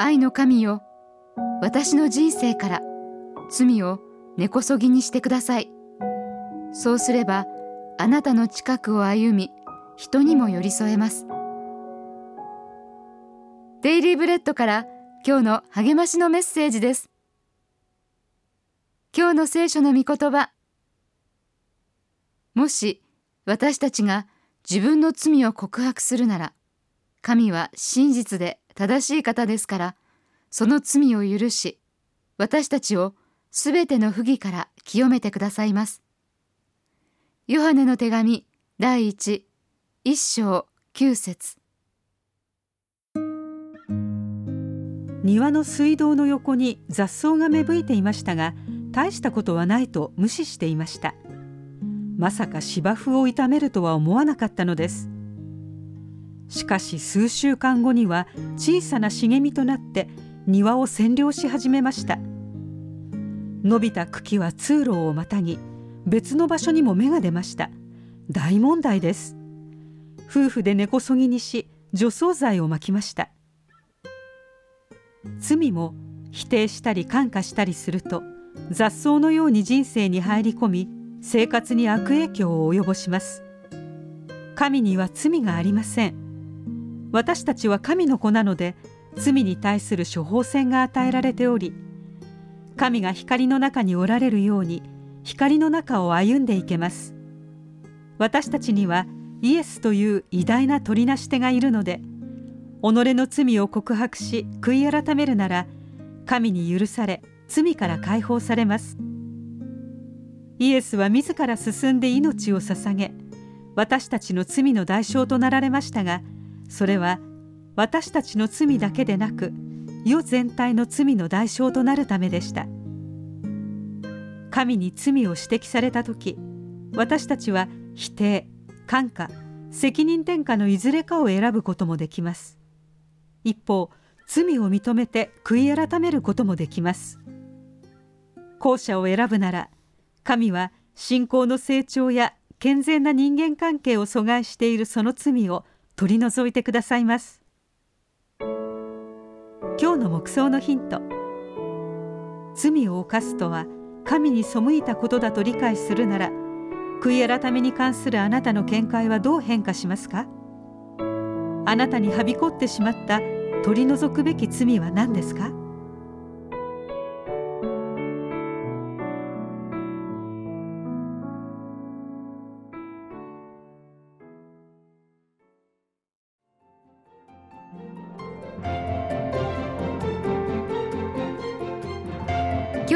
愛の神よ私の人生から罪を根こそぎにしてください。そうすればあなたの近くを歩み人にも寄り添えます。デイリーブレッドから今日の励ましのメッセージです。今日の聖書の御言葉。もし私たちが自分の罪を告白するなら神は真実で正しい方ですからその罪を許し私たちをすべての不義から清めてくださいます。ヨハネの手紙第一一章九節。庭の水道の横に雑草が芽吹いていましたが大したことはないと無視していました。まさか芝生を傷めるとは思わなかったのです。しかし数週間後には小さな茂みとなって庭を占領し始めました。伸びた茎は通路をまたぎ別の場所にも芽が出ました。大問題です。夫婦で根こそぎにし除草剤をまきました。罪も否定したり感化したりすると雑草のように人生に入り込み生活に悪影響を及ぼします。神には罪がありません。私たちは神の子なので罪に対する処方箋が与えられており神が光の中におられるように光の中を歩んでいけます。私たちにはイエスという偉大な取りなし手がいるので己の罪を告白し悔い改めるなら神に許され罪から解放されます。イエスは自ら進んで命を捧げ私たちの罪の代償となられましたがそれは私たちの罪だけでなく世全体の罪の代償となるためでした。神に罪を指摘された時私たちは否定感化責任転嫁のいずれかを選ぶこともできます。一方罪を認めて悔い改めることもできます。後者を選ぶなら神は信仰の成長や健全な人間関係を阻害しているその罪を取り除いてくださいます。今日の目想のヒント。罪を犯すとは神に背いたことだと理解するなら悔い改めに関するあなたの見解はどう変化しますか？あなたにはびこってしまった取り除くべき罪は何ですか？